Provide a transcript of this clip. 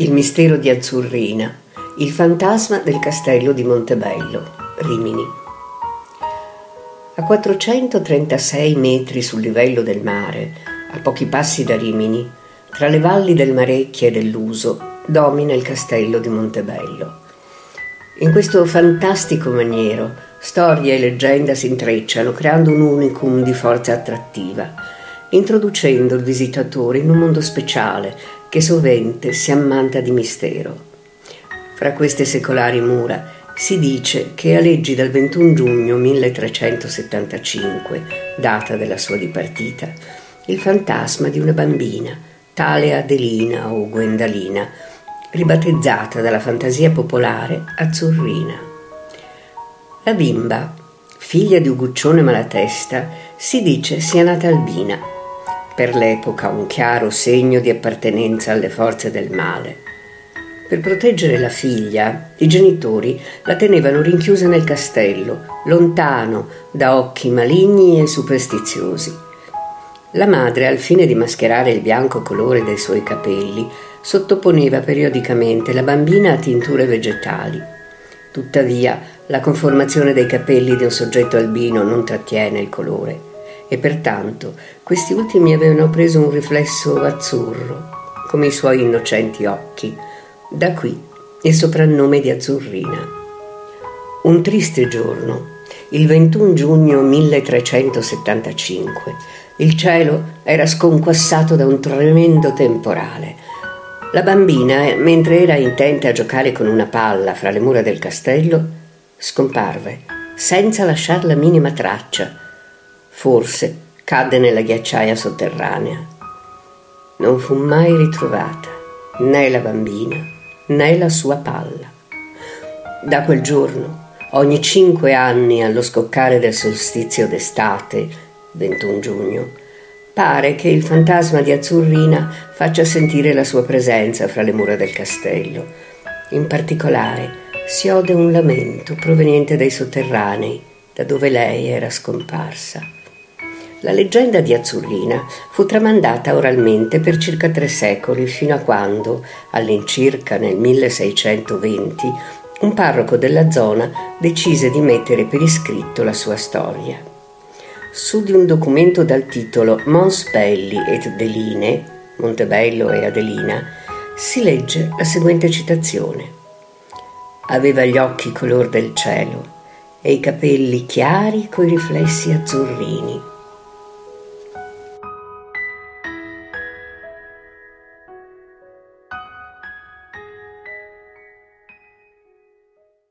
Il mistero di Azzurrina, il fantasma del castello di Montebello, Rimini. A 436 metri sul livello del mare, a pochi passi da Rimini, tra le valli del Marecchia e dell'Uso, domina il castello di Montebello. In questo fantastico maniero, storia e leggenda si intrecciano, creando un unicum di forza attrattiva, introducendo il visitatore in un mondo speciale che sovente si ammanta di mistero. Fra queste secolari mura si dice che a leggi dal 21 giugno 1375, data della sua dipartita, il fantasma di una bambina, tale Adelina o Gwendalina, ribattezzata dalla fantasia popolare Azzurrina. La bimba, figlia di Uguccione Malatesta, si dice sia nata albina per l'epoca un chiaro segno di appartenenza alle forze del male. Per proteggere la figlia, i genitori la tenevano rinchiusa nel castello, lontano da occhi maligni e superstiziosi. La madre, al fine di mascherare il bianco colore dei suoi capelli, sottoponeva periodicamente la bambina a tinture vegetali. Tuttavia, la conformazione dei capelli di un soggetto albino non trattiene il colore e pertanto questi ultimi avevano preso un riflesso azzurro, come i suoi innocenti occhi. Da qui il soprannome di Azzurrina. Un triste giorno, il 21 giugno 1375, il cielo era sconquassato da un tremendo temporale. La bambina, mentre era intenta a giocare con una palla fra le mura del castello, scomparve, senza lasciar la minima traccia Forse cadde nella ghiacciaia sotterranea. Non fu mai ritrovata né la bambina né la sua palla. Da quel giorno, ogni cinque anni allo scoccare del solstizio d'estate, 21 giugno, pare che il fantasma di Azzurrina faccia sentire la sua presenza fra le mura del castello. In particolare si ode un lamento proveniente dai sotterranei, da dove lei era scomparsa. La leggenda di Azzurrina fu tramandata oralmente per circa tre secoli, fino a quando, all'incirca nel 1620, un parroco della zona decise di mettere per iscritto la sua storia. Su di un documento dal titolo Mons Belli et Deline, Montebello e Adelina, si legge la seguente citazione. Aveva gli occhi color del cielo e i capelli chiari coi riflessi azzurrini